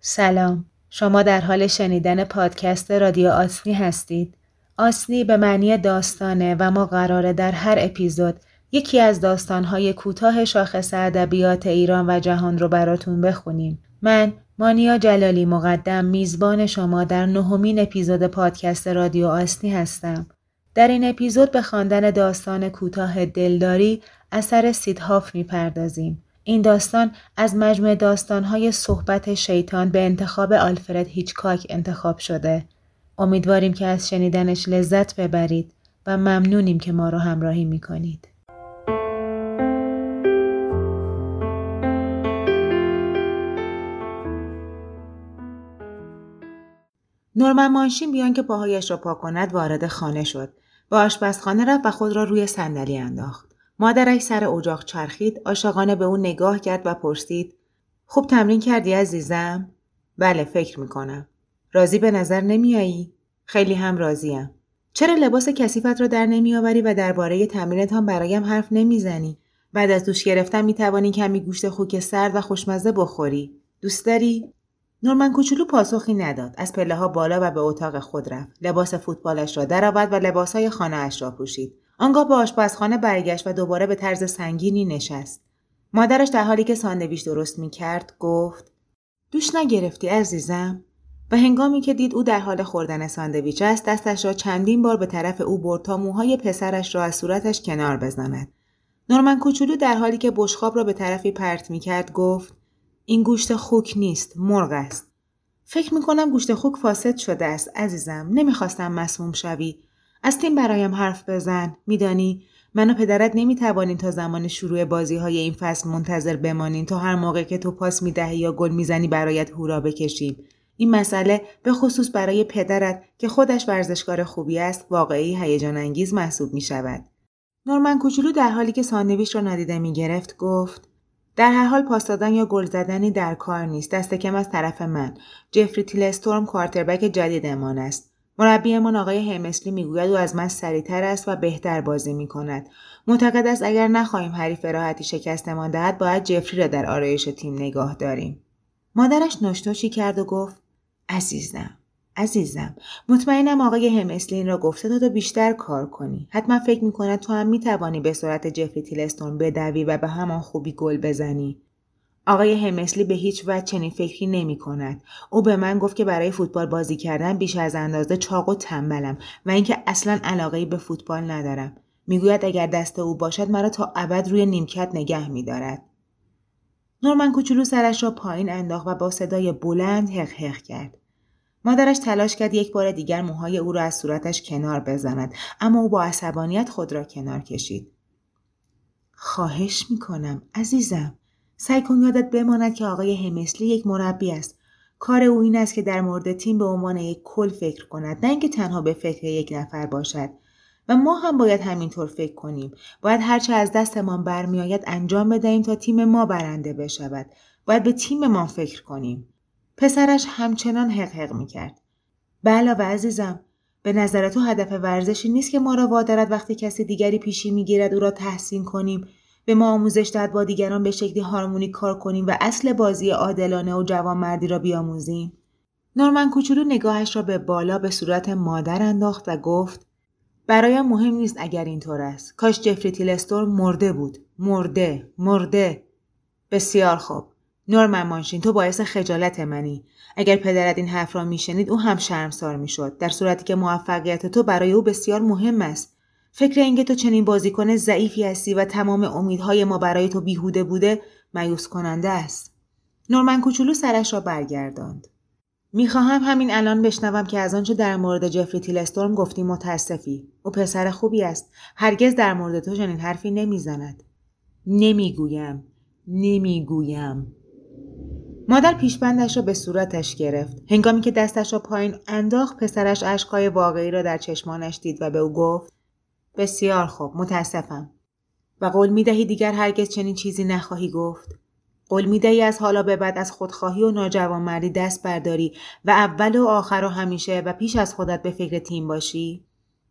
سلام. شما در حال شنیدن پادکست رادیو آسنی هستید. آسنی به معنی داستانه و ما قراره در هر اپیزود یکی از داستانهای کوتاه شاخص ادبیات ایران و جهان رو براتون بخونیم. من مانیا جلالی مقدم میزبان شما در نهمین اپیزود پادکست رادیو آسنی هستم. در این اپیزود به خواندن داستان کوتاه دلداری اثر سیدهاف می‌پردازیم. این داستان از مجموع داستانهای صحبت شیطان به انتخاب آلفرد هیچکاک انتخاب شده. امیدواریم که از شنیدنش لذت ببرید و ممنونیم که ما رو همراهی می‌کنید. نورمن مانشین بیان که پاهایش را پاک کند وارد خانه شد. به آشپزخانه رفت و خود را روی صندلی انداخت. مادرش سر اجاق چرخید آشاقانه به اون نگاه کرد و پرسید خوب تمرین کردی عزیزم؟ بله فکر می‌کنم. راضی به نظر نمیایی؟ خیلی هم راضیم. چرا لباس کثیفت را در نمیآوری و درباره هم برایم حرف نمی‌زنی؟ بعد از دوش گرفتن می‌توانی کمی گوشت خوک سرد و خوشمزه بخوری. دوست داری؟ نورمن کوچولو پاسخی نداد. از پله ها بالا و به اتاق خود رفت. لباس فوتبالش را درآورد و لباسهای خانه اش را پوشید. آنگاه به آشپزخانه برگشت و دوباره به طرز سنگینی نشست. مادرش در حالی که ساندویچ درست می کرد گفت دوش نگرفتی عزیزم؟ و هنگامی که دید او در حال خوردن ساندویچ است دستش را چندین بار به طرف او برد تا موهای پسرش را از صورتش کنار بزند. نورمن کوچولو در حالی که بشخاب را به طرفی پرت می کرد گفت این گوشت خوک نیست مرغ است. فکر می کنم گوشت خوک فاسد شده است عزیزم نمی‌خواستم مسموم شوی از تیم برایم حرف بزن. میدانی؟ من و پدرت نمی‌توانیم تا زمان شروع بازی های این فصل منتظر بمانیم تا هر موقع که تو پاس می‌دهی یا گل می‌زنی برایت هورا بکشیم. این مسئله به خصوص برای پدرت که خودش ورزشکار خوبی است واقعی هیجان انگیز محسوب می شود. نورمن کوچولو در حالی که ساندویچ را نادیده می گرفت گفت در هر حال پاس دادن یا گل زدنی در کار نیست. دست کم از طرف من. جفری تیلستورم کوارتربک جدیدمان است. مربیمان آقای همسلی می‌گوید او از من سریعتر است و بهتر بازی می کند. معتقد است اگر نخواهیم حریف راحتی شکستمان دهد باید جفری را در آرایش تیم نگاه داریم. مادرش نشتوشی کرد و گفت عزیزم عزیزم مطمئنم آقای همسلین را گفته تا بیشتر کار کنی حتما فکر می‌کند تو هم می‌توانی به صورت جفری تیلستون بدوی و به همان خوبی گل بزنی آقای همسلی به هیچ وجه چنین فکری نمی کند. او به من گفت که برای فوتبال بازی کردن بیش از اندازه چاق و تنبلم و اینکه اصلا علاقه به فوتبال ندارم. می‌گوید اگر دست او باشد مرا تا ابد روی نیمکت نگه میدارد. نورمن کوچولو سرش را پایین انداخت و با صدای بلند حق حق کرد. مادرش تلاش کرد یک بار دیگر موهای او را از صورتش کنار بزند اما او با عصبانیت خود را کنار کشید. خواهش می‌کنم عزیزم سعی کن یادت بماند که آقای همسلی یک مربی است. کار او این است که در مورد تیم به عنوان یک کل فکر کند نه اینکه تنها به فکر یک نفر باشد. و ما هم باید همینطور فکر کنیم. باید هرچه از دستمان برمیآید انجام بدهیم تا تیم ما برنده بشود. باید به تیممان فکر کنیم. پسرش همچنان حق حق می‌کرد. به علاوه عزیزم به نظر تو هدف ورزشی نیست که ما را وادارد وقتی کسی دیگری پیشی می‌گیرد او را تحسین کنیم؟ به ما آموزش داد با دیگران به شکلی هارمونی کار کنیم و اصل بازی عادلانه و جوانمردی را بیاموزیم. نورمن کوچولو نگاهش را به بالا به صورت مادر انداخت و گفت برایم مهم نیست اگر اینطور است. کاش جفری تیلستور مرده بود. مرده مرده. بسیار خوب. نورمن مانشین تو باعث خجالت منی. اگر پدرت این حرف را میشنید او هم شرمسار می‌شد. در صورتی که موفقیت تو برای او بسیار مهم است. فکر اینکه تو چنین بازیکن ضعیفی هستی و تمام امیدهای ما برای تو بیهوده بوده مایوس کننده است. نورمن کوچولو سرش را برگرداند. می‌خواهم همین الان بشنوم که از آنچه در مورد جفری تیلستورم گفتی متاسفی. او پسر خوبی است. هرگز در مورد تو چنین حرفی نمی‌زند. نمی‌گویم. نمی‌گویم. مادر پیشبندش را به صورتش گرفت. هنگامی که دستش را پایین انداخت پسرش اشکهای واقعی را در چشمانش دید و به او گفت بسیار خوب متاسفم. و قول می دهی دیگر هرگز چنین چیزی نخواهی گفت؟ قول می دهی از حالا به بعد از خودخواهی و ناجوانمردی دست برداری و اول و آخر و همیشه و پیش از خودت به فکر تیم باشی؟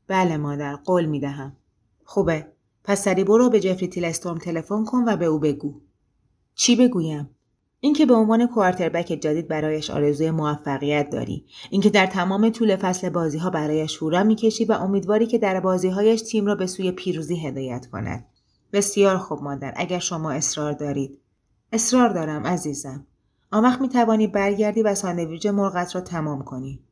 بله مادر قول می دهم خوبه. پس سری برو به جفری تیلستورم تلفن کن و به او بگو. چی بگویم؟ اینکه به عنوان کوارتربک جدید برایش آرزوی موفقیت داری اینکه در تمام طول فصل بازی ها برایش شورا می‌کشی و امیدواری که در بازی هایش تیم را به سوی پیروزی هدایت کند. بسیار خوب مادر اگر شما اصرار دارید. اصرار دارم عزیزم. آمخ می توانی برگردی و ساندویج مرغت را تمام کنی.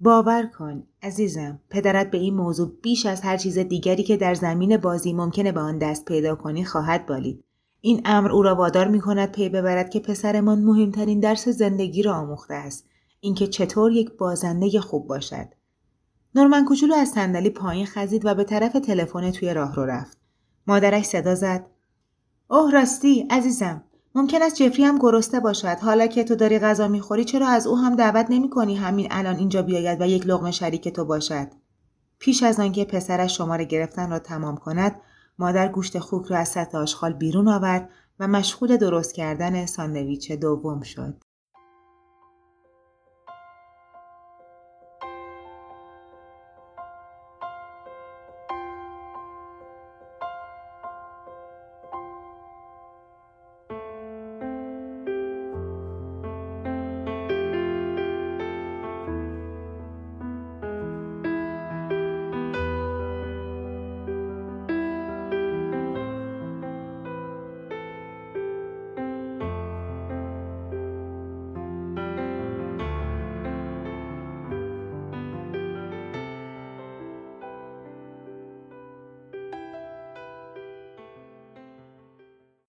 باور کن عزیزم پدرت به این موضوع بیش از هر چیز دیگری که در زمین بازی ممکنه به آن دست پیدا کنی خواهد بالید. این امر او را وادار می کند پی ببرد که پسرمان مهمترین درس زندگی را آموخته است. اینکه چطور یک بازنده خوب باشد. نورمن کوچولو از صندلی پایین خزید و به طرف تلفن توی راه رو رفت. مادرش صدا زد. اوه راستی عزیزم. ممکن است جفری هم گرسته باشد. حالا که تو داری غذا می‌خوری چرا از او هم دعوت نمی کنی همین الان اینجا بیاید و یک لغمه شریک تو باشد؟ پیش از آنکه پسرش شماره گرفتن را تمام کند مادر گوشت خوک را از سطح آشغال بیرون آورد و مشغول درست کردن ساندویچ دوم شد.